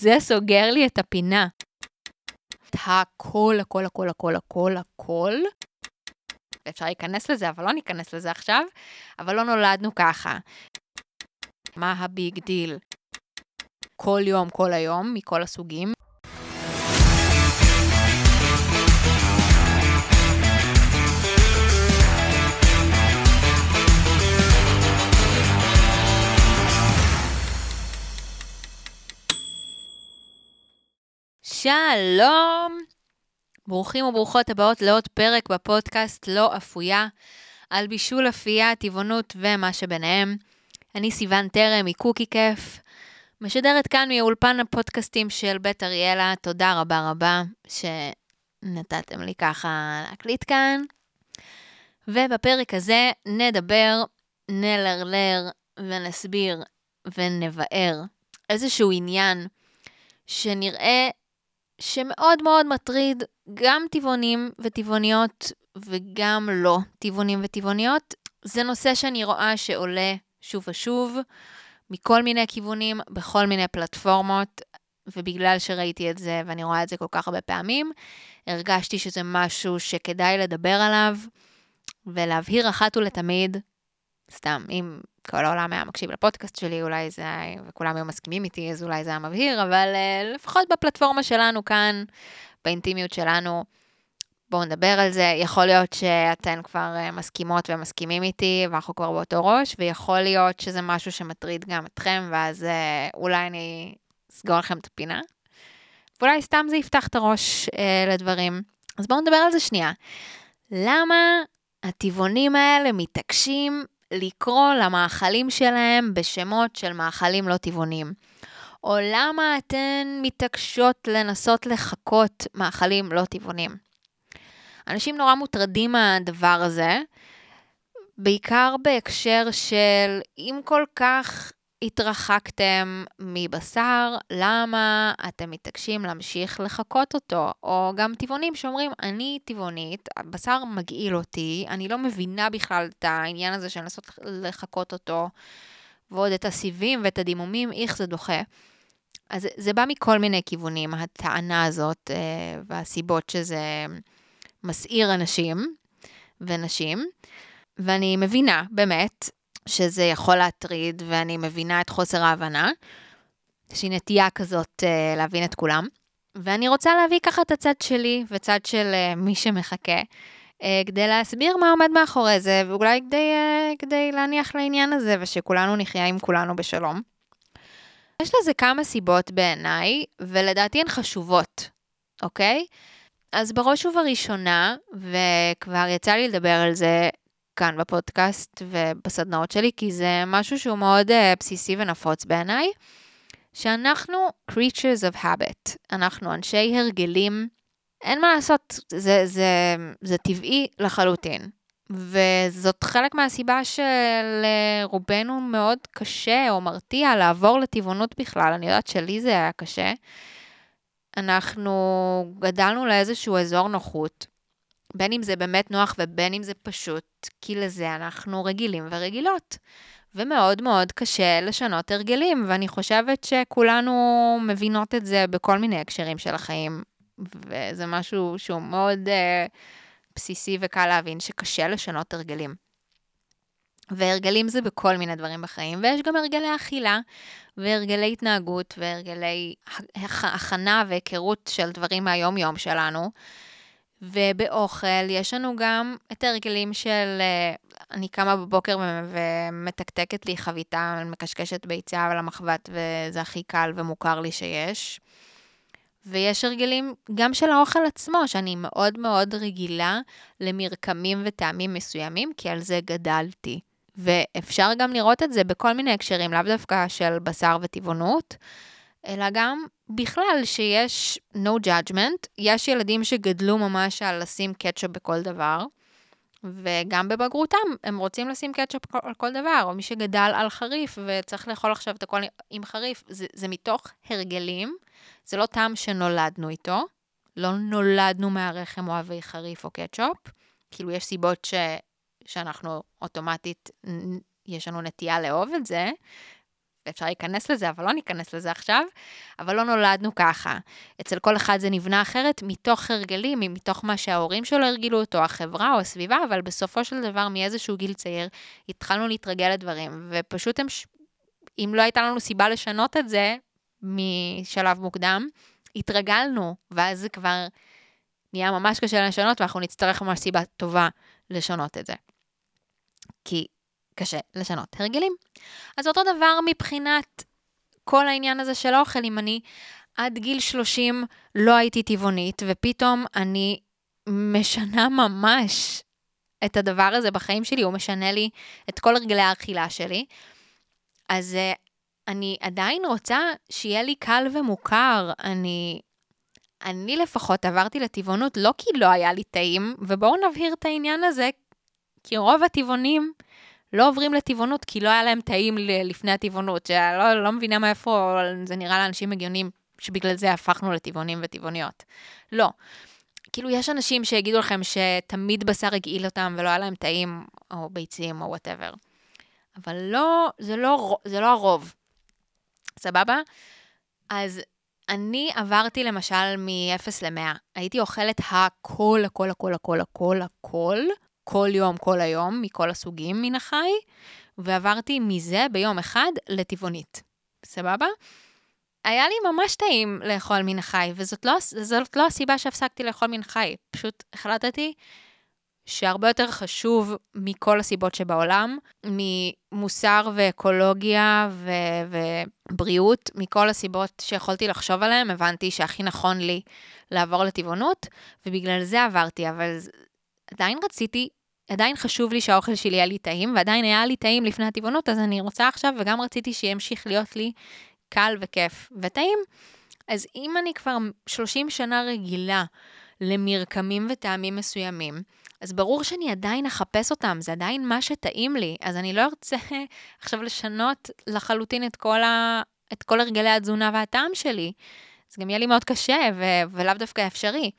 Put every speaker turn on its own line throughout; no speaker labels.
זה סוגר לי את הפינה. הכל, הכל, הכל, הכל, הכל, הכל. אפשר להיכנס לזה, אבל לא ניכנס לזה עכשיו. אבל לא נולדנו ככה. מה ה big deal? כל יום, כל היום, מכל הסוגים. שלום! ברוכים וברוכות הבאות לעוד פרק בפודקאסט לא אפויה, על בישול אפייה, טבעונות ומה שביניהם. אני סיון טרם מקוקי כיף, משדרת כאן מאולפן הפודקאסטים של בית אריאלה. תודה רבה רבה שנתתם לי ככה להקליט כאן. ובפרק הזה נדבר, נלרלר ונסביר ונבאר איזשהו עניין שנראה שמאוד מאוד מטריד גם טבעונים וטבעוניות וגם לא טבעונים וטבעוניות. זה נושא שאני רואה שעולה שוב ושוב, מכל מיני כיוונים, בכל מיני פלטפורמות, ובגלל שראיתי את זה ואני רואה את זה כל כך הרבה פעמים, הרגשתי שזה משהו שכדאי לדבר עליו ולהבהיר אחת ולתמיד, סתם, אם כל העולם היה מקשיב לפודקאסט שלי, אולי זה היה, וכולם היו מסכימים איתי, אז אולי זה היה מבהיר, אבל uh, לפחות בפלטפורמה שלנו כאן, באינטימיות שלנו, בואו נדבר על זה. יכול להיות שאתן כבר uh, מסכימות ומסכימים איתי, ואנחנו כבר באותו ראש, ויכול להיות שזה משהו שמטריד גם אתכם, ואז uh, אולי אני אסגור לכם את הפינה. ואולי סתם זה יפתח את הראש uh, לדברים. אז בואו נדבר על זה שנייה. למה הטבעונים האלה מתעקשים לקרוא למאכלים שלהם בשמות של מאכלים לא טבעונים? או למה אתן מתעקשות לנסות לחקות מאכלים לא טבעונים? אנשים נורא מוטרדים מהדבר הזה, בעיקר בהקשר של אם כל כך התרחקתם מבשר, למה אתם מתעקשים להמשיך לחקות אותו? או גם טבעונים שאומרים, אני טבעונית, הבשר מגעיל אותי, אני לא מבינה בכלל את העניין הזה של לנסות לחקות אותו, ועוד את הסיבים ואת הדימומים, איך זה דוחה. אז זה בא מכל מיני כיוונים, הטענה הזאת, אה, והסיבות שזה מסעיר אנשים ונשים. ואני מבינה, באמת, שזה יכול להטריד, ואני מבינה את חוסר ההבנה. יש לי נטייה כזאת uh, להבין את כולם. ואני רוצה להביא ככה את הצד שלי וצד של uh, מי שמחכה, uh, כדי להסביר מה עומד מאחורי זה, ואולי כדי, uh, כדי להניח לעניין הזה, ושכולנו נחיה עם כולנו בשלום. יש לזה כמה סיבות בעיניי, ולדעתי הן חשובות, אוקיי? אז בראש ובראשונה, וכבר יצא לי לדבר על זה כאן בפודקאסט ובסדנאות שלי, כי זה משהו שהוא מאוד uh, בסיסי ונפוץ בעיניי, שאנחנו creatures of habit, אנחנו אנשי הרגלים, אין מה לעשות, זה, זה, זה טבעי לחלוטין. וזאת חלק מהסיבה שלרובנו מאוד קשה או מרתיע לעבור לטבעונות בכלל. אני יודעת שלי זה היה קשה. אנחנו גדלנו לאיזשהו אזור נוחות, בין אם זה באמת נוח ובין אם זה פשוט, כי לזה אנחנו רגילים ורגילות. ומאוד מאוד קשה לשנות הרגלים, ואני חושבת שכולנו מבינות את זה בכל מיני הקשרים של החיים, וזה משהו שהוא מאוד uh, בסיסי וקל להבין שקשה לשנות הרגלים. והרגלים זה בכל מיני דברים בחיים, ויש גם הרגלי אכילה, והרגלי התנהגות, והרגלי הכנה והיכרות של דברים מהיום-יום שלנו. ובאוכל יש לנו גם את ההרגלים של, אה, אני קמה בבוקר ומתקתקת לי חביתה, מקשקשת ביצה על המחבת, וזה הכי קל ומוכר לי שיש. ויש הרגלים גם של האוכל עצמו, שאני מאוד מאוד רגילה למרקמים וטעמים מסוימים, כי על זה גדלתי. ואפשר גם לראות את זה בכל מיני הקשרים, לאו דווקא של בשר וטבעונות, אלא גם בכלל שיש no judgment, יש ילדים שגדלו ממש על לשים קטשופ בכל דבר, וגם בבגרותם הם רוצים לשים קטשופ על כל דבר, או מי שגדל על חריף וצריך לאכול עכשיו את הכל עם חריף, זה, זה מתוך הרגלים, זה לא טעם שנולדנו איתו, לא נולדנו מהרחם אוהבי חריף או קטשופ, כאילו יש סיבות ש, שאנחנו אוטומטית, יש לנו נטייה לאהוב את זה, ואפשר להיכנס לזה, אבל לא ניכנס לזה עכשיו, אבל לא נולדנו ככה. אצל כל אחד זה נבנה אחרת, מתוך הרגלים, מתוך מה שההורים שלו הרגילו אותו, החברה או הסביבה, אבל בסופו של דבר, מאיזשהו גיל צעיר, התחלנו להתרגל לדברים, ופשוט הם, אם לא הייתה לנו סיבה לשנות את זה משלב מוקדם, התרגלנו, ואז זה כבר נהיה ממש קשה לשנות, ואנחנו נצטרך ממש סיבה טובה לשנות את זה. כי קשה לשנות הרגלים. אז אותו דבר מבחינת כל העניין הזה של אוכל, אם אני עד גיל 30 לא הייתי טבעונית, ופתאום אני משנה ממש את הדבר הזה בחיים שלי, הוא משנה לי את כל הרגלי האכילה שלי, אז uh, אני עדיין רוצה שיהיה לי קל ומוכר. אני, אני לפחות עברתי לטבעונות לא כי לא היה לי טעים, ובואו נבהיר את העניין הזה, כי רוב הטבעונים לא עוברים לטבעונות כי לא היה להם טעים לפני הטבעונות, שלא לא מבינה מאיפה זה נראה לאנשים הגיונים שבגלל זה הפכנו לטבעונים וטבעוניות. לא. כאילו, יש אנשים שיגידו לכם שתמיד בשר הגעיל אותם ולא היה להם טעים, או ביצים, או וואטאבר. אבל לא, זה לא, זה לא הרוב. סבבה? אז אני עברתי למשל מ-0 ל-100. הייתי אוכלת הכל, הכל, הכל, הכל, הכל, הכל, כל יום, כל היום, מכל הסוגים מן החי, ועברתי מזה ביום אחד לטבעונית. סבבה? היה לי ממש טעים לאכול מן החי, וזאת לא, לא הסיבה שהפסקתי לאכול מן חי. פשוט החלטתי שהרבה יותר חשוב מכל הסיבות שבעולם, ממוסר ואקולוגיה ו- ובריאות, מכל הסיבות שיכולתי לחשוב עליהן, הבנתי שהכי נכון לי לעבור לטבעונות, ובגלל זה עברתי, אבל עדיין רציתי, עדיין חשוב לי שהאוכל שלי יהיה לי טעים, ועדיין היה לי טעים לפני הטבעונות, אז אני רוצה עכשיו, וגם רציתי שימשיך להיות לי קל וכיף וטעים. אז אם אני כבר 30 שנה רגילה למרקמים וטעמים מסוימים, אז ברור שאני עדיין אחפש אותם, זה עדיין מה שטעים לי, אז אני לא ארצה עכשיו לשנות לחלוטין את כל, ה... את כל הרגלי התזונה והטעם שלי. זה גם יהיה לי מאוד קשה ו... ולאו דווקא אפשרי.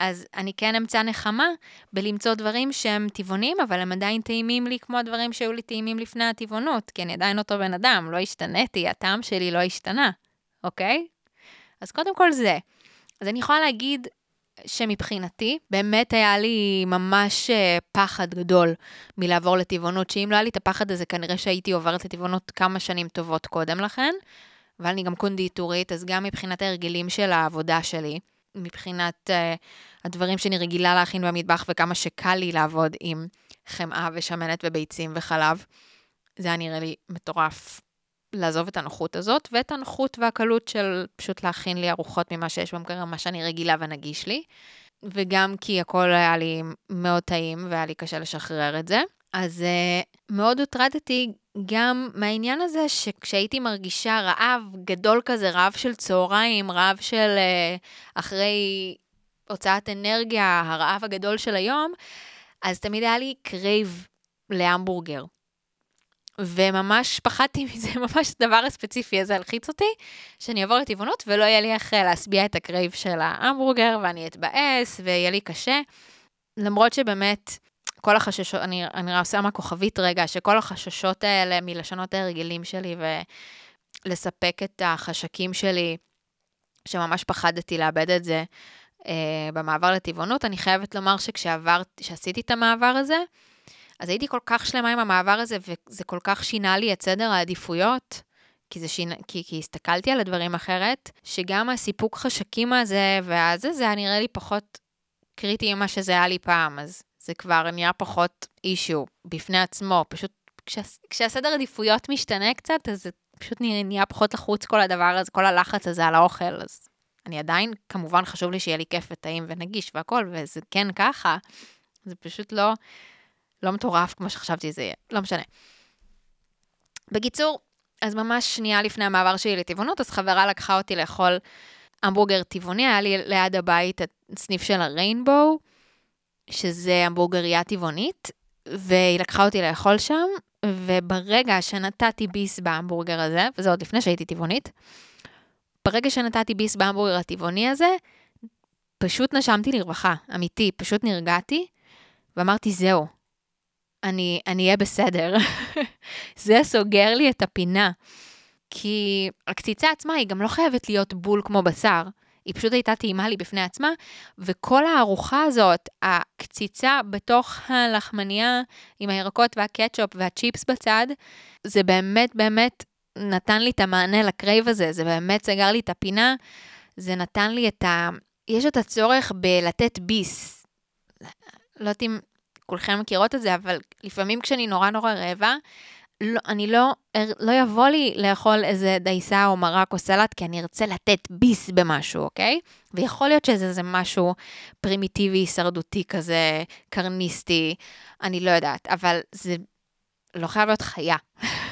אז אני כן אמצא נחמה בלמצוא דברים שהם טבעונים, אבל הם עדיין טעימים לי כמו הדברים שהיו לי טעימים לפני הטבעונות, כי אני עדיין אותו בן אדם, לא השתניתי, הטעם שלי לא השתנה, אוקיי? אז קודם כל זה. אז אני יכולה להגיד שמבחינתי, באמת היה לי ממש אה, פחד גדול מלעבור לטבעונות, שאם לא היה לי את הפחד הזה, כנראה שהייתי עוברת לטבעונות כמה שנים טובות קודם לכן, אבל אני גם קונדיטורית, אז גם מבחינת ההרגלים של העבודה שלי, מבחינת uh, הדברים שאני רגילה להכין במטבח וכמה שקל לי לעבוד עם חמאה ושמנת וביצים וחלב, זה היה נראה לי מטורף לעזוב את הנוחות הזאת, ואת הנוחות והקלות של פשוט להכין לי ארוחות ממה שיש במקרר, מה שאני רגילה ונגיש לי. וגם כי הכל היה לי מאוד טעים והיה לי קשה לשחרר את זה. אז uh, מאוד הוטרדתי גם מהעניין הזה שכשהייתי מרגישה רעב גדול כזה, רעב של צהריים, רעב של uh, אחרי הוצאת אנרגיה, הרעב הגדול של היום, אז תמיד היה לי crave להמבורגר. וממש פחדתי מזה, ממש הדבר הספציפי הזה הלחיץ אותי, שאני אעבור לטבעונות ולא יהיה לי איך להשביע את ה crave של ההמבורגר, ואני אתבאס ויהיה לי קשה. למרות שבאמת, כל החששות, אני, אני עושה מהכוכבית רגע, שכל החששות האלה מלשנות ההרגלים שלי ולספק את החשקים שלי, שממש פחדתי לאבד את זה אה, במעבר לטבעונות, אני חייבת לומר שכשעשיתי את המעבר הזה, אז הייתי כל כך שלמה עם המעבר הזה, וזה כל כך שינה לי את סדר העדיפויות, כי, זה שינה, כי, כי הסתכלתי על הדברים אחרת, שגם הסיפוק חשקים הזה והזה, זה היה נראה לי פחות קריטי ממה שזה היה לי פעם, אז זה כבר נהיה פחות אישיו בפני עצמו. פשוט כשה, כשהסדר עדיפויות משתנה קצת, אז זה פשוט נהיה, פחות לחוץ כל הדבר הזה, כל הלחץ הזה על האוכל, אז אני עדיין, כמובן חשוב לי שיהיה לי כיף וטעים ונגיש והכל, וזה כן ככה, זה פשוט לא... לא מטורף כמו שחשבתי שזה יהיה, לא משנה. בקיצור, אז ממש שנייה לפני המעבר שלי לטבעונות, אז חברה לקחה אותי לאכול המבורגר טבעוני, היה לי ליד הבית סניף של הריינבואו, שזה המבורגריה טבעונית, והיא לקחה אותי לאכול שם, וברגע שנתתי ביס בהמבורגר הזה, וזה עוד לפני שהייתי טבעונית, ברגע שנתתי ביס בהמבורגר הטבעוני הזה, פשוט נשמתי לרווחה, אמיתי, פשוט נרגעתי, ואמרתי, זהו, אני אהיה בסדר. זה סוגר לי את הפינה. כי הקציצה עצמה היא גם לא חייבת להיות בול כמו בשר. היא פשוט הייתה טעימה לי בפני עצמה, וכל הארוחה הזאת, הקציצה בתוך הלחמנייה עם הירקות והקטשופ והצ'יפס בצד, זה באמת באמת נתן לי את המענה ל crave הזה, זה באמת סגר לי את הפינה, זה נתן לי את ה... יש את הצורך בלתת ביס. לא יודעת אם כולכם מכירות את זה, אבל לפעמים כשאני נורא נורא רעבה, לא, אני לא, לא יבוא לי לאכול איזה דייסה או מרק או סלט, כי אני ארצה לתת ביס במשהו, אוקיי? ויכול להיות שזה איזה משהו פרימיטיבי, הישרדותי כזה, קרניסטי, אני לא יודעת, אבל זה לא חייב להיות חיה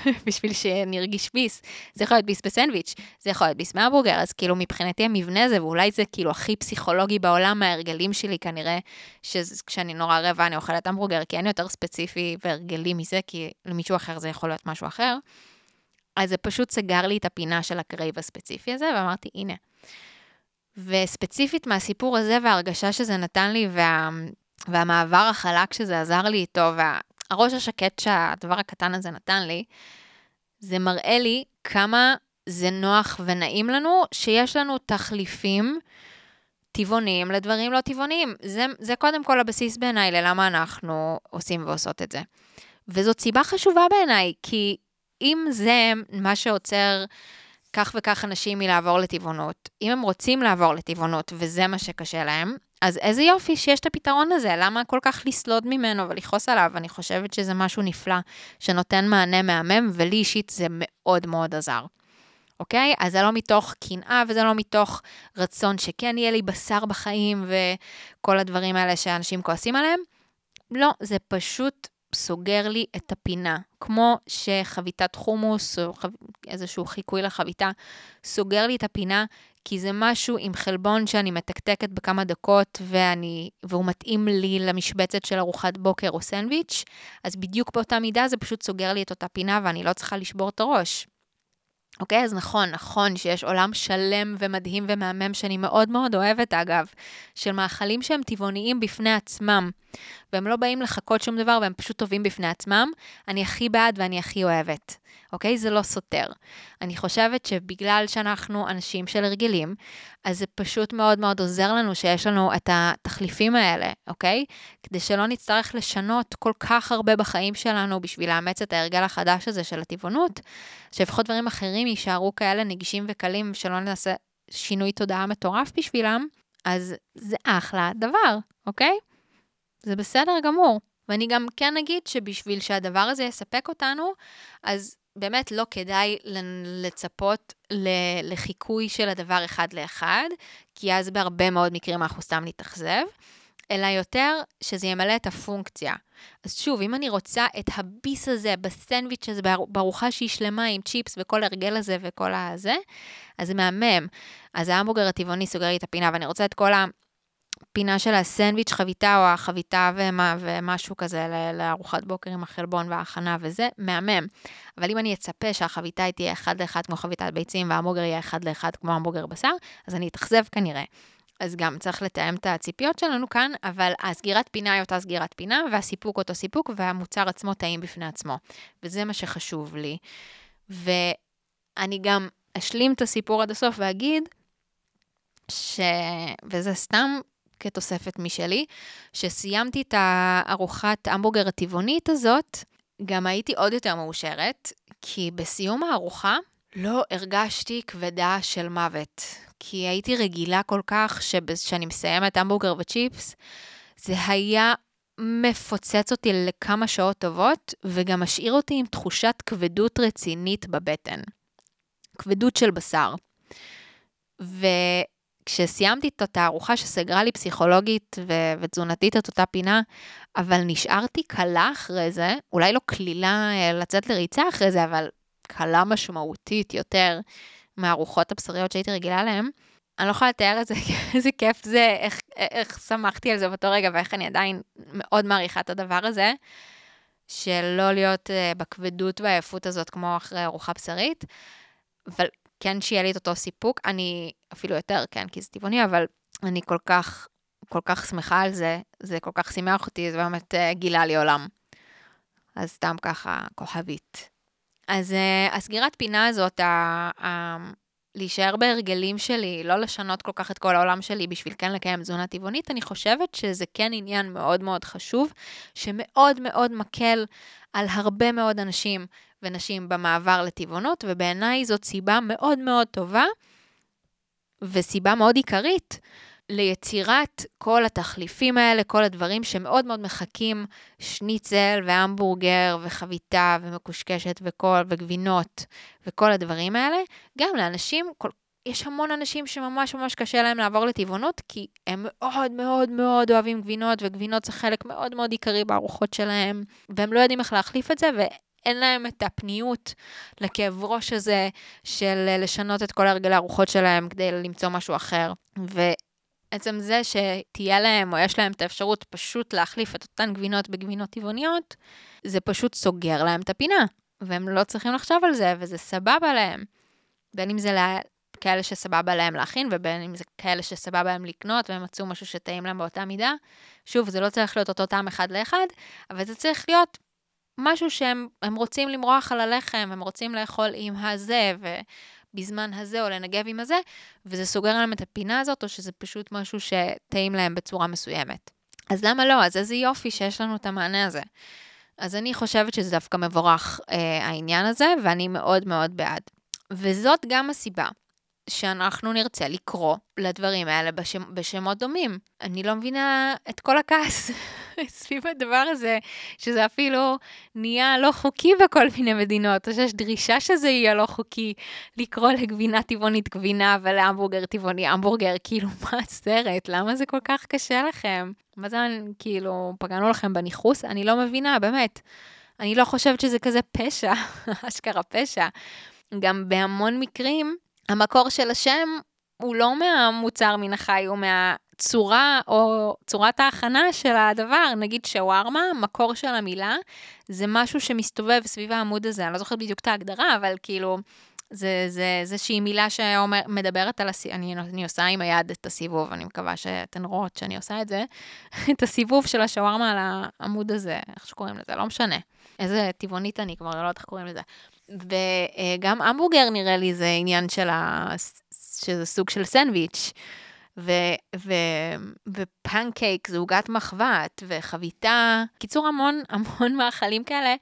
בשביל שנרגיש ביס. זה יכול להיות ביס בסנדוויץ', זה יכול להיות ביס מהבורגר, אז כאילו מבחינתי המבנה הזה, ואולי זה כאילו הכי פסיכולוגי בעולם מההרגלים שלי כנראה, שכשאני נורא רעבה אני אוכלת המבורגר, כי אין יותר ספציפי והרגלי מזה, כי למישהו אחר זה יכול להיות משהו אחר. אז זה פשוט סגר לי את הפינה של ה crave הספציפי הזה, ואמרתי, הנה. וספציפית מהסיפור הזה וההרגשה שזה נתן לי, וה... והמעבר החלק שזה עזר לי איתו, וה... הראש השקט שהדבר הקטן הזה נתן לי, זה מראה לי כמה זה נוח ונעים לנו שיש לנו תחליפים טבעוניים לדברים לא טבעוניים. זה, זה קודם כל הבסיס בעיניי ללמה אנחנו עושים ועושות את זה. וזאת סיבה חשובה בעיניי, כי אם זה מה שעוצר כך וכך אנשים מלעבור לטבעונות, אם הם רוצים לעבור לטבעונות וזה מה שקשה להם, אז איזה יופי שיש את הפתרון הזה, למה כל כך לסלוד ממנו ולכעוס עליו? אני חושבת שזה משהו נפלא, שנותן מענה מהמם, ולי אישית זה מאוד מאוד עזר. אוקיי? אז זה לא מתוך קנאה וזה לא מתוך רצון שכן יהיה לי בשר בחיים וכל הדברים האלה שאנשים כועסים עליהם. לא, זה פשוט סוגר לי את הפינה. כמו שחביתת חומוס או חב... איזשהו חיקוי לחביתה סוגר לי את הפינה כי זה משהו עם חלבון שאני מתקתקת בכמה דקות ואני, והוא מתאים לי למשבצת של ארוחת בוקר או סנדוויץ', אז בדיוק באותה מידה זה פשוט סוגר לי את אותה פינה ואני לא צריכה לשבור את הראש. אוקיי? אז נכון, נכון שיש עולם שלם ומדהים ומהמם, שאני מאוד מאוד אוהבת אגב, של מאכלים שהם טבעוניים בפני עצמם, והם לא באים לחכות שום דבר והם פשוט טובים בפני עצמם, אני הכי בעד ואני הכי אוהבת. אוקיי? זה לא סותר. אני חושבת שבגלל שאנחנו אנשים של הרגלים, אז זה פשוט מאוד מאוד עוזר לנו שיש לנו את התחליפים האלה, אוקיי? כדי שלא נצטרך לשנות כל כך הרבה בחיים שלנו בשביל לאמץ את ההרגל החדש הזה של הטבעונות, שלפחות דברים אחרים יישארו כאלה נגישים וקלים, שלא נעשה שינוי תודעה מטורף בשבילם, אז זה אחלה דבר, אוקיי? זה בסדר גמור. ואני גם כן אגיד שבשביל שהדבר הזה יספק אותנו, אז באמת לא כדאי לצפות לחיקוי של הדבר אחד לאחד, כי אז בהרבה מאוד מקרים אנחנו סתם נתאכזב, אלא יותר שזה ימלא את הפונקציה. אז שוב, אם אני רוצה את הביס הזה בסנדוויץ' הזה, בארוחה שהיא שלמה עם צ'יפס וכל הרגל הזה וכל הזה, אז זה מהמם. אז ההמבורגר הטבעוני סוגר לי את הפינה, ואני רוצה את כל ה... הפינה של הסנדוויץ' חביתה או החביתה ומה, ומשהו כזה לארוחת בוקר עם החלבון וההכנה וזה, מהמם. אבל אם אני אצפה שהחביתה תהיה אחד לאחד כמו חביתת ביצים וההמבורגר יהיה אחד לאחד כמו המבורגר בשר, אז אני אתאכזב כנראה. אז גם צריך לתאם את הציפיות שלנו כאן, אבל הסגירת פינה היא אותה סגירת פינה, והסיפוק אותו סיפוק, והמוצר עצמו טעים בפני עצמו. וזה מה שחשוב לי. ואני גם אשלים את הסיפור עד הסוף ואגיד, ש... וזה סתם כתוספת משלי, שסיימתי את הארוחת המבורגר הטבעונית הזאת, גם הייתי עוד יותר מאושרת, כי בסיום הארוחה לא הרגשתי כבדה של מוות. כי הייתי רגילה כל כך שכשאני מסיימת המבורגר וצ'יפס, זה היה מפוצץ אותי לכמה שעות טובות, וגם משאיר אותי עם תחושת כבדות רצינית בבטן. כבדות של בשר. ו... כשסיימתי את התערוכה שסגרה לי פסיכולוגית ו- ותזונתית את אותה פינה, אבל נשארתי קלה אחרי זה, אולי לא קלילה אה, לצאת לריצה אחרי זה, אבל קלה משמעותית יותר מהארוחות הבשריות שהייתי רגילה להן. אני לא יכולה לתאר את זה, איזה כיף זה, איך, איך שמחתי על זה באותו רגע, ואיך אני עדיין מאוד מעריכה את הדבר הזה, של לא להיות uh, בכבדות והעייפות הזאת כמו אחרי ארוחה בשרית. אבל כן שיהיה לי את אותו סיפוק, אני אפילו יותר, כן, כי זה טבעוני, אבל אני כל כך, כל כך שמחה על זה, זה כל כך שימח אותי, זה באמת uh, גילה לי עולם. אז סתם ככה, כוכבית. אז uh, הסגירת פינה הזאת, ה, ה, להישאר בהרגלים שלי, לא לשנות כל כך את כל העולם שלי בשביל כן לקיים תזונה טבעונית, אני חושבת שזה כן עניין מאוד מאוד חשוב, שמאוד מאוד מקל על הרבה מאוד אנשים ונשים במעבר לטבעונות, ובעיניי זאת סיבה מאוד מאוד טובה וסיבה מאוד עיקרית ליצירת כל התחליפים האלה, כל הדברים שמאוד מאוד מחכים, שניצל והמבורגר וחביתה ומקושקשת וכל, וגבינות וכל הדברים האלה, גם לאנשים, כל, יש המון אנשים שממש ממש קשה להם לעבור לטבעונות, כי הם מאוד מאוד מאוד אוהבים גבינות, וגבינות זה חלק מאוד מאוד עיקרי בארוחות שלהם, והם לא יודעים איך להחליף את זה, אין להם את הפניות לכאב ראש הזה של לשנות את כל הרגלי הרוחות שלהם כדי למצוא משהו אחר. עצם זה שתהיה להם או יש להם את האפשרות פשוט להחליף את אותן גבינות בגבינות טבעוניות, זה פשוט סוגר להם את הפינה, והם לא צריכים לחשוב על זה, וזה סבבה להם. בין אם זה לה... כאלה שסבבה להם להכין, ובין אם זה כאלה שסבבה להם לקנות, והם מצאו משהו שטעים להם באותה מידה. שוב, זה לא צריך להיות אותו טעם אחד לאחד, אבל זה צריך להיות משהו שהם רוצים למרוח על הלחם, הם רוצים לאכול עם הזה, ו... בזמן הזה, או לנגב עם הזה, וזה סוגר להם את הפינה הזאת, או שזה פשוט משהו שטעים להם בצורה מסוימת. אז למה לא? אז איזה יופי שיש לנו את המענה הזה. אז אני חושבת שזה דווקא מבורך אה, העניין הזה, ואני מאוד מאוד בעד. וזאת גם הסיבה שאנחנו נרצה לקרוא לדברים האלה בשמ, בשמות דומים. אני לא מבינה את כל הכעס סביב הדבר הזה, שזה אפילו נהיה לא חוקי בכל מיני מדינות, או שיש דרישה שזה יהיה לא חוקי לקרוא לגבינה טבעונית גבינה ולהמבורגר טבעוני המבורגר, כאילו, מה הסרט? למה זה כל כך קשה לכם? מה זה, כאילו, פגענו לכם בניכוס? אני לא מבינה, באמת. אני לא חושבת שזה כזה פשע, אשכרה פשע. גם בהמון מקרים, המקור של השם הוא לא מהמוצר מן החי, הוא מהצורה או צורת ההכנה של הדבר. נגיד שווארמה, מקור של המילה, זה משהו שמסתובב סביב העמוד הזה. אני לא זוכרת בדיוק את ההגדרה, אבל כאילו, זה, זה איזושהי מילה שמדברת על הסיבוב, אני, אני עושה עם היד את הסיבוב, אני מקווה שאתן רואות שאני עושה את זה, את הסיבוב של השווארמה על העמוד הזה, איך שקוראים לזה, לא משנה. איזה טבעונית אני כבר, לא יודעת איך קוראים לזה. וגם המבורגר נראה לי זה עניין של ה... שזה סוג של סנדוויץ', ו... ו... ופנקייק זה עוגת מחבת, וחביתה, קיצור המון המון מאכלים כאלה.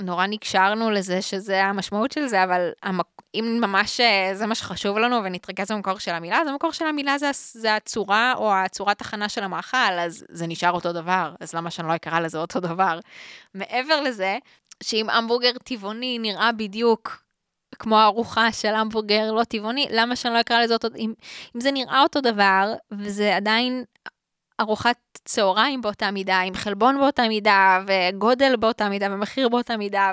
נורא נקשרנו לזה שזה המשמעות של זה, אבל המק... אם ממש אה, זה מה שחשוב לנו ונתרכז במקור של המילה, אז המקור של המילה זה, זה הצורה או הצורת הכנה של המאכל, אז זה נשאר אותו דבר, אז למה שאני לא אקרא לזה אותו דבר? מעבר לזה, שאם המבורגר טבעוני נראה בדיוק כמו ארוחה של המבורגר לא טבעוני, למה שאני לא אקרא לזה אותו, אם, אם זה נראה אותו דבר, וזה עדיין ארוחת צהריים באותה מידה, עם חלבון באותה מידה, וגודל באותה מידה, ומחיר באותה מידה,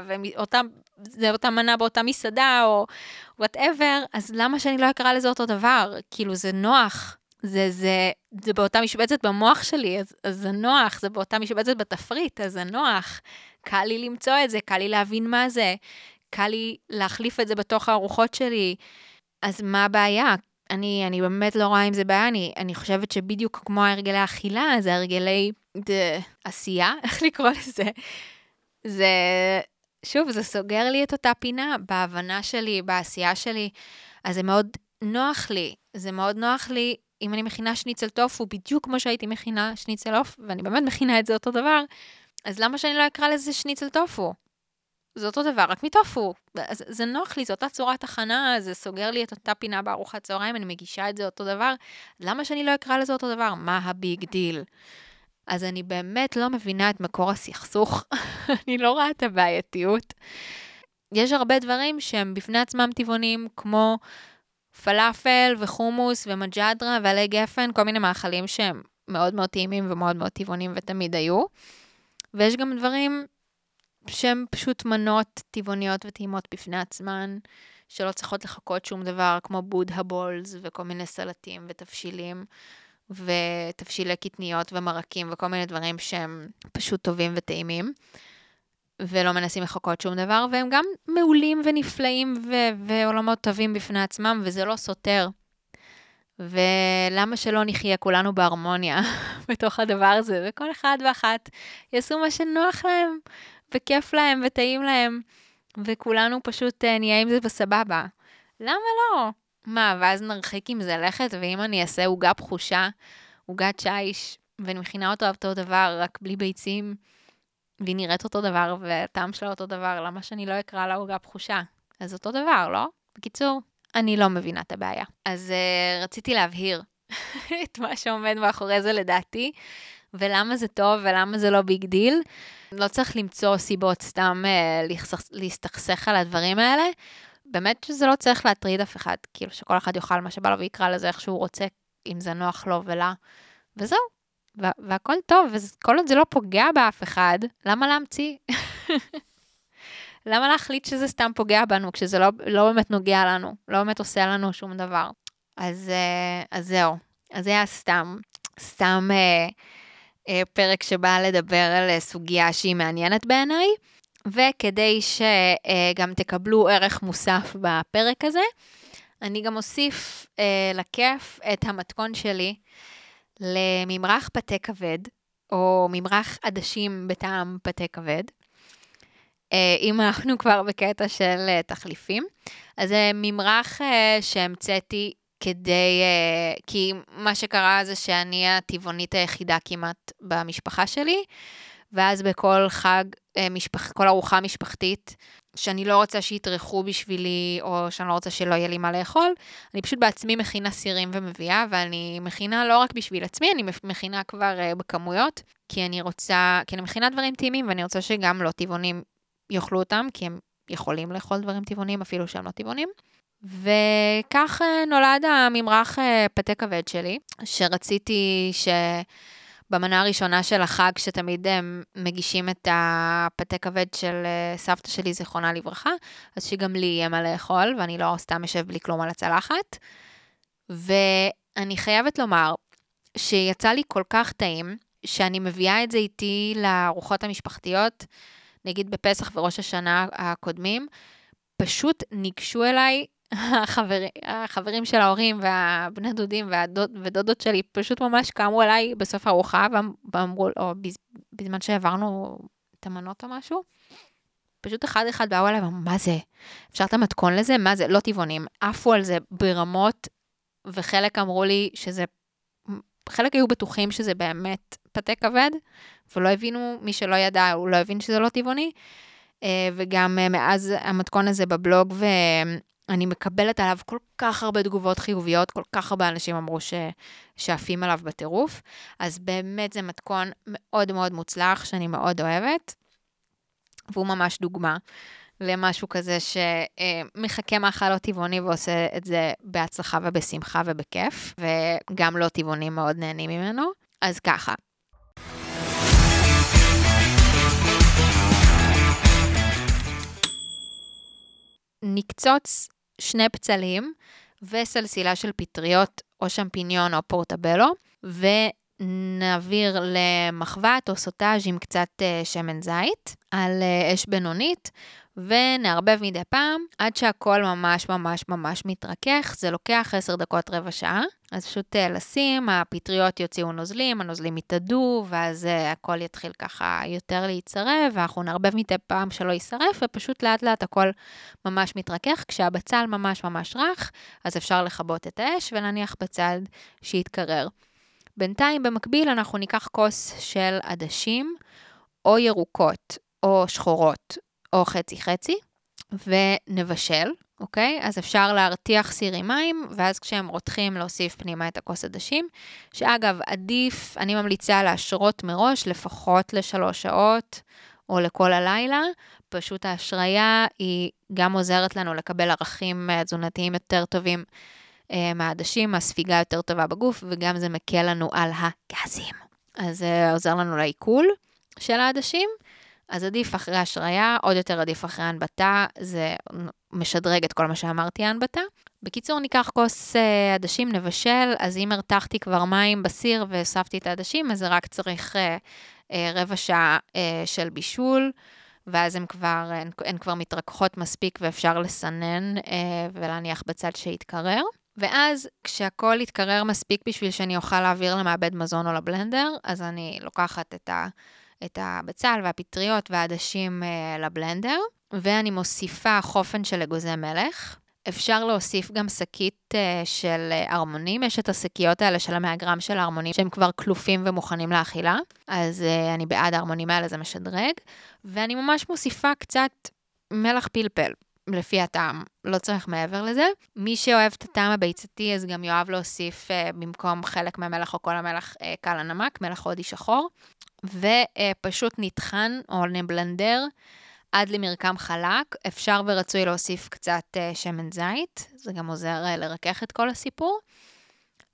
וזה אותה מנה באותה מסעדה, או whatever, אז למה שאני לא אקרא לזה אותו דבר? כאילו, זה נוח. זה, זה, זה באותה משבצת במוח שלי, אז, אז זה נוח, זה באותה משבצת בתפריט, אז זה נוח. קל לי למצוא את זה, קל לי להבין מה זה, קל לי להחליף את זה בתוך הארוחות שלי. אז מה הבעיה? אני, אני באמת לא רואה עם זה בעיה, אני, אני חושבת שבדיוק כמו הרגלי אכילה, זה הרגלי דה, עשייה, איך לקרוא לזה? זה, שוב, זה סוגר לי את אותה פינה בהבנה שלי, בעשייה שלי, אז זה מאוד נוח לי. זה מאוד נוח לי אם אני מכינה שניצל טופו, בדיוק כמו שהייתי מכינה שניצל עוף, ואני באמת מכינה את זה אותו דבר, אז למה שאני לא אקרא לזה שניצל טופו? זה אותו דבר, רק מטופו. זה, זה נוח לי, זו אותה צורת הכנה, זה סוגר לי את אותה פינה בארוחת צהריים, אני מגישה את זה אותו דבר. למה שאני לא אקרא לזה אותו דבר? מה ה big deal? אז אני באמת לא מבינה את מקור הסכסוך, אני לא רואה את הבעייתיות. יש הרבה דברים שהם בפני עצמם טבעונים, כמו פלאפל וחומוס ומג'דרה ועלי גפן, כל מיני מאכלים שהם מאוד מאוד טעימים ומאוד מאוד טבעונים ותמיד היו. ויש גם דברים שהם פשוט מנות טבעוניות וטעימות בפני עצמן, שלא צריכות לחכות שום דבר, כמו בודה בולס וכל מיני סלטים ותבשילים, ותבשילי קטניות ומרקים וכל מיני דברים שהם פשוט טובים וטעימים. ולא מנסים לחכות שום דבר, והם גם מעולים ונפלאים ו- ועולמות טובים בפני עצמם, וזה לא סותר. ולמה שלא נחיה כולנו בהרמוניה בתוך הדבר הזה, וכל אחד ואחת יעשו מה שנוח להם, וכיף להם, וטעים להם. וכולנו פשוט אה, נהיה עם זה בסבבה. למה לא? מה, ואז נרחיק עם זה לכת, ואם אני אעשה עוגה פחושה, עוגת שיש, ואני מכינה אותו אותו דבר, רק בלי ביצים, והיא נראית אותו דבר, והטעם שלה אותו דבר, למה שאני לא אקרא לה עוגה פחושה? אז אותו דבר, לא? בקיצור, אני לא מבינה את הבעיה. אז uh, רציתי להבהיר את מה שעומד מאחורי זה לדעתי, ולמה זה טוב ולמה זה לא big deal. לא צריך למצוא סיבות סתם uh, להסתכסך על הדברים האלה. באמת שזה לא צריך להטריד אף אחד, כאילו שכל אחד יאכל מה שבא לו ויקרא לזה איך שהוא רוצה, אם זה נוח לו ולה, וזהו. והכל טוב, וכל עוד זה לא פוגע באף אחד, למה להמציא? למה להחליט שזה סתם פוגע בנו, כשזה לא, לא באמת נוגע לנו, לא באמת עושה לנו שום דבר? אז, אה, אז זהו, אז זה היה סתם, סתם אה, אה, פרק שבא לדבר על סוגיה שהיא מעניינת בעיניי, וכדי שגם תקבלו ערך מוסף בפרק הזה, אני גם אוסיף אה, לכיף את המתכון שלי לממרח פתה כבד, או ממרח עדשים בטעם פתה כבד. אה, אם אנחנו כבר בקטע של אה, תחליפים. אז זה ממרח אה, שהמצאתי כדי, כי מה שקרה זה שאני הטבעונית היחידה כמעט במשפחה שלי, ואז בכל חג, משפח, כל ארוחה משפחתית, שאני לא רוצה שיטרחו בשבילי, או שאני לא רוצה שלא יהיה לי מה לאכול, אני פשוט בעצמי מכינה סירים ומביאה, ואני מכינה לא רק בשביל עצמי, אני מכינה כבר בכמויות, כי אני רוצה, כי אני מכינה דברים טעימים, ואני רוצה שגם לא טבעונים יאכלו אותם, כי הם יכולים לאכול דברים טבעונים, אפילו שהם לא טבעונים. וכך אה, נולד הממרח אה, פתה כבד שלי, שרציתי שבמנה הראשונה של החג, שתמיד הם מגישים את הפתה כבד של אה, סבתא שלי, זיכרונה לברכה, אז שגם לי יהיה מה לאכול, ואני לא סתם אשב בלי כלום על הצלחת. ואני חייבת לומר שיצא לי כל כך טעים, שאני מביאה את זה איתי לארוחות המשפחתיות. נגיד בפסח וראש השנה הקודמים, פשוט ניגשו אליי החברים, החברים של ההורים והבני דודים והדוד, ודודות שלי, פשוט ממש קמו אליי בסוף הארוחה ואמרו, או בזמן שהעברנו את המנות או משהו, פשוט אחד אחד באו אליי ואמרו, מה זה? אפשר את המתכון לזה? מה זה? לא טבעונים. עפו על זה ברמות, וחלק אמרו לי שזה, חלק היו בטוחים שזה באמת פתה כבד, ולא הבינו, מי שלא ידע, הוא לא הבין שזה לא טבעוני. אה, וגם אה, מאז המתכון הזה בבלוג, ואני מקבלת עליו כל כך הרבה תגובות חיוביות, כל כך הרבה אנשים אמרו ש... שעפים עליו בטירוף. אז באמת זה מתכון מאוד מאוד מוצלח, שאני מאוד אוהבת, והוא ממש דוגמה. למשהו כזה שמחכה מאכל לא טבעוני ועושה את זה בהצלחה ובשמחה ובכיף, וגם לא טבעונים מאוד נהנים ממנו. אז ככה, נקצוץ שני פצלים וסלסילה של פטריות או שמפיניון או פורטבלו, ונעביר למחבת או סוטאז' עם קצת אה, שמן זית על אה, אש בינונית, ונערבב מדי פעם עד שהכל ממש ממש ממש מתרכך, זה לוקח 10 דקות רבע שעה. אז פשוט אה, לשים, הפטריות יוציאו נוזלים, הנוזלים יתאדו, ואז אה, הכל יתחיל ככה יותר להיצרב, ואנחנו נערבב מדי פעם שלא יישרף, ופשוט לאט לאט הכל ממש מתרכך. כשהבצל ממש ממש רך, אז אפשר לכבות את האש ולהניח בצד שיתקרר. בינתיים, במקביל, אנחנו ניקח כוס של עדשים, או ירוקות, או שחורות, או חצי-חצי, ונבשל, אוקיי? אז אפשר להרתיח סיר עם מים, ואז כשהם רותחים להוסיף פנימה את הכוס עדשים, שאגב, עדיף, אני ממליצה להשרות מראש לפחות לשלוש שעות, או לכל הלילה. פשוט ההשריה היא גם עוזרת לנו לקבל ערכים אה, תזונתיים יותר טובים אה, מהעדשים, הספיגה יותר טובה בגוף, וגם זה מקל לנו על הגזים. אז זה אה, עוזר לנו לעיכול של העדשים. אז עדיף אחרי השריה, עוד יותר עדיף אחרי הנבטה, זה משדרג את כל מה שאמרתי ההנבטה. בקיצור, ניקח כוס אה, עדשים, נבשל, אז אם הרתחתי כבר מים בסיר והוספתי את העדשים, אז זה רק צריך אה, אה, רבע שעה אה, של בישול, ואז כבר, הן, הן כבר מתרככות מספיק ואפשר לסנן אה, ולהניח בצד שיתקרר. ואז כשהכול יתקרר מספיק בשביל שאני אוכל להעביר למעבד מזון או לבלנדר, אז אני לוקחת את ה... את הבצל והפטריות והעדשים אה, לבלנדר, ואני מוסיפה חופן של אגוזי מלך. אפשר להוסיף גם שקית uh, של ארמונים, יש את השקיות האלה של המאה גרם של הארמונים שהם כבר כלופים ומוכנים לאכילה, אז אני בעד הארמונים האלה, זה משדרג, ואני ממש מוסיפה קצת מלח פלפל. לפי הטעם, לא צריך מעבר לזה. מי שאוהב את הטעם הביצתי, אז גם יאהב להוסיף uh, במקום חלק מהמלח או כל המלח uh, קל הנמק, מלח הודי שחור, ופשוט נטחן או נבלנדר עד למרקם חלק. אפשר ורצוי להוסיף קצת uh, שמן זית, זה גם עוזר uh, לרכך את כל הסיפור.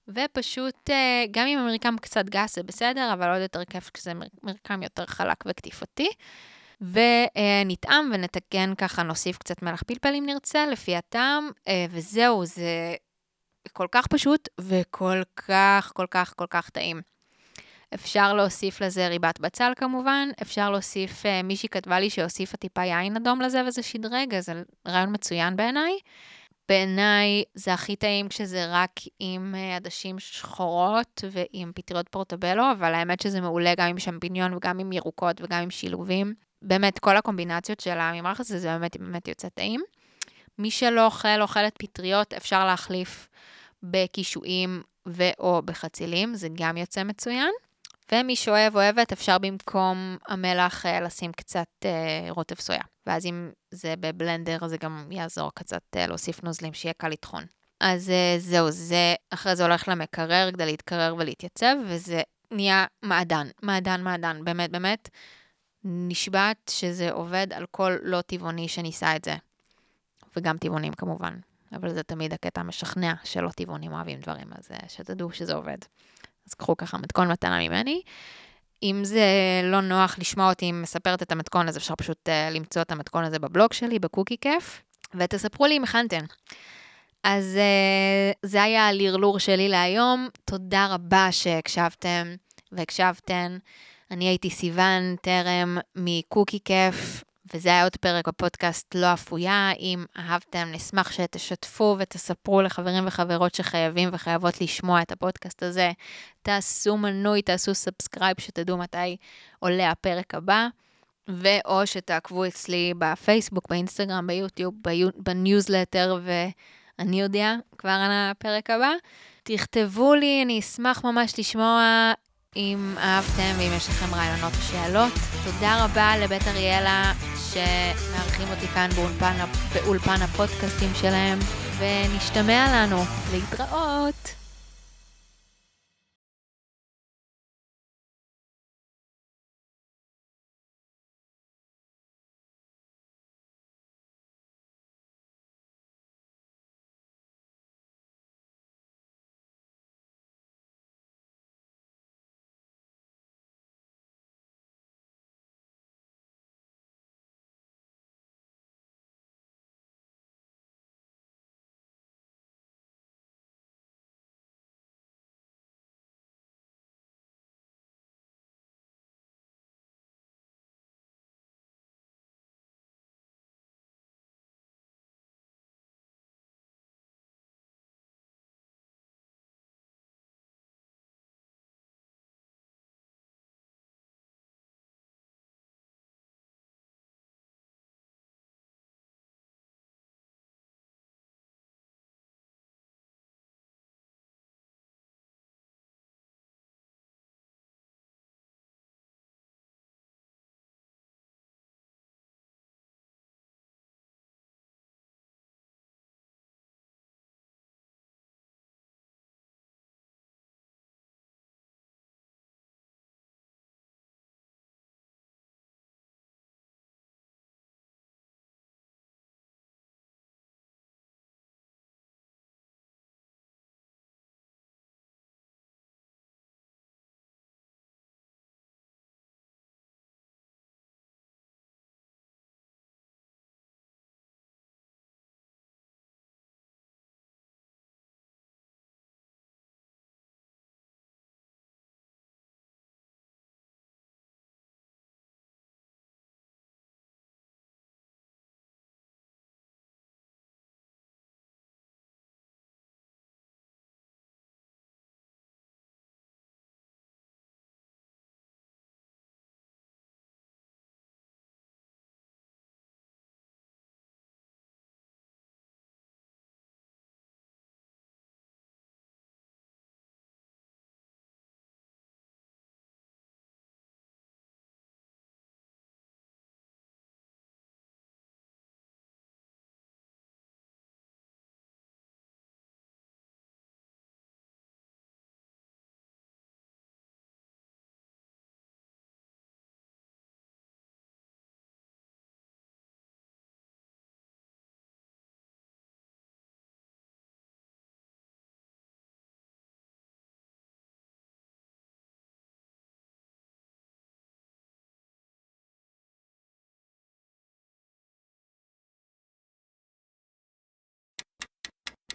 ופשוט, uh, גם אם המרקם קצת גס זה בסדר, אבל עוד יותר כיף כשזה מרקם יותר חלק וקטיפתי. ונטעם ונתקן ככה, נוסיף קצת מלח פלפל אם נרצה, לפי הטעם, וזהו, זה כל כך פשוט וכל כך, כל כך, כל כך טעים. אפשר להוסיף לזה ריבת בצל כמובן, אפשר להוסיף, מישהי כתבה לי שהוסיפה טיפה יין אדום לזה וזה שדרג, אז זה רעיון מצוין בעיניי. בעיניי זה הכי טעים כשזה רק עם עדשים שחורות ועם פטריות פורטובלו, אבל האמת שזה מעולה גם עם שמפיניון וגם עם ירוקות וגם עם שילובים. באמת, כל הקומבינציות של הממרח הזה, זה באמת, באמת יוצא טעים. מי שלא אוכל, אוכלת פטריות, אפשר להחליף בקישואים ו/או בחצילים, זה גם יוצא מצוין. ומי שאוהב אוהבת, אפשר במקום המלח אה, לשים קצת אה, רוטב סויה. ואז אם זה בבלנדר, זה גם יעזור קצת אה, להוסיף נוזלים, שיהיה קל לטחון. אז אה, זהו, זה אחרי זה הולך למקרר כדי להתקרר ולהתייצב, וזה נהיה מעדן, מעדן, מעדן, באמת, באמת. נשבעת שזה עובד על כל לא טבעוני שניסה את זה. וגם טבעונים כמובן. אבל זה תמיד הקטע המשכנע שלא טבעונים אוהבים דברים, אז אה, שתדעו שזה עובד. אז קחו ככה מתכון מתנה ממני. אם זה לא נוח לשמוע אותי מספרת את המתכון, אז אפשר פשוט uh, למצוא את המתכון הזה בבלוג שלי, בקוקי כיף, ותספרו לי אם הכנתן. אז uh, זה היה הלרלור שלי להיום. תודה רבה שהקשבתם והקשבתן. אני הייתי סיוון טרם מקוקי כיף, וזה היה עוד פרק בפודקאסט לא אפויה. אם אהבתם, נשמח שתשתפו ותספרו לחברים וחברות שחייבים וחייבות לשמוע את הפודקאסט הזה. תעשו מנוי, תעשו subscribe, שתדעו מתי עולה הפרק הבא. ואו שתעקבו אצלי בפייסבוק, באינסטגרם, ביוטיוב, בניוזלטר, ואני יודע כבר על הפרק הבא. תכתבו לי, אני אשמח ממש לשמוע אם אהבתם ואם יש לכם רעיונות או שאלות. תודה רבה לבית אריאלה שמארחים אותי כאן באולפן, באולפן הפודקאסטים שלהם, ונשתמע לנו. להתראות.